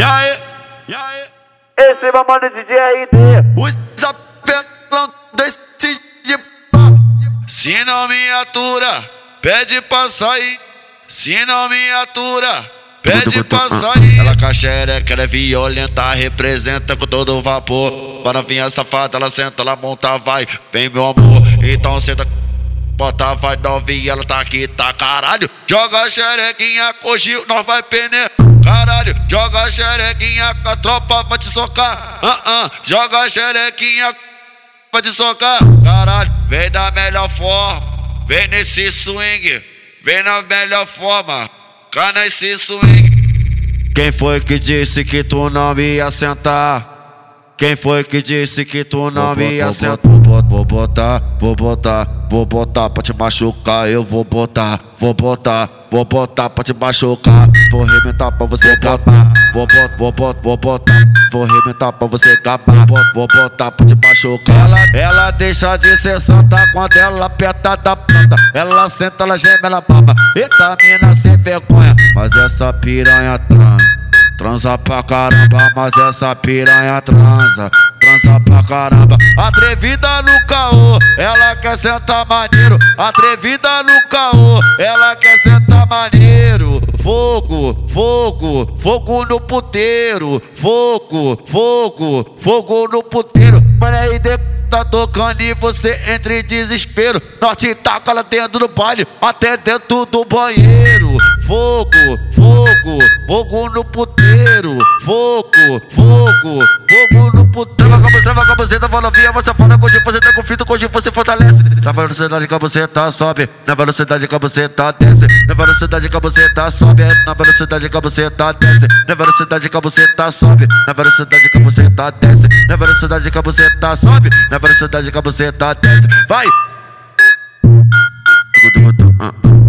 E aí? E aí? Esse vai mano DJ ID. Os apelão desse de Se não me atura, pede pra sair. Se não me atura, pede pra sair. Ela caxereca, ela é violenta, representa com todo vapor. Para vir a safada, ela senta, ela monta, vai. Vem meu amor, então senta. Bota, vai novinha, ela tá aqui, tá caralho. Joga a xerequinha, cogiu, nós vai peneira. Joga a xerequinha, a tropa vai te socar. Ah, ah, joga a xerequinha, vai te socar. Caralho, vem da melhor forma, vem nesse swing, vem na melhor forma, cá nesse swing. Quem foi que disse que tu não ia sentar? Quem foi que disse que tu não me ia sentar? Vou botar, vou botar, vou botar pra te machucar. Eu vou botar, vou botar, vou botar pra te machucar. Vou arrebentar pra você acabar. Vou botar, vou botar, vou botar, vou arrebentar pra você acabar. Vou botar pra te machucar. Ela, ela deixa de ser santa quando ela aperta da planta. Ela senta, ela geme, ela baba. Eita, mina sem vergonha. Mas essa piranha trans. Transa pra caramba, mas essa piranha transa. Transa pra caramba, atrevida no caô, ela quer sentar maneiro. Atrevida no caô, ela quer sentar maneiro. Fogo, fogo, fogo no puteiro. Fogo, fogo, fogo no puteiro. Mano, aí tá tocando e você entra em desespero. Nós te taca lá dentro do baile, até dentro do banheiro. Fogo, fogo, fogo no puteiro. Fogo, fogo, fogo no puteiro. Trava a trava a caboceta, fala via, você fala com você tá com fito, com você fortalece. Na velocidade que você tá, sobe. Na velocidade que você tá, desce. Na velocidade que você tá, sobe. Na velocidade que você tá, desce. Na velocidade que você tá, sobe. Na velocidade que você tá, desce. Na velocidade que você tá, sobe. Na velocidade que você tá, desce. Vai! Uh, uh.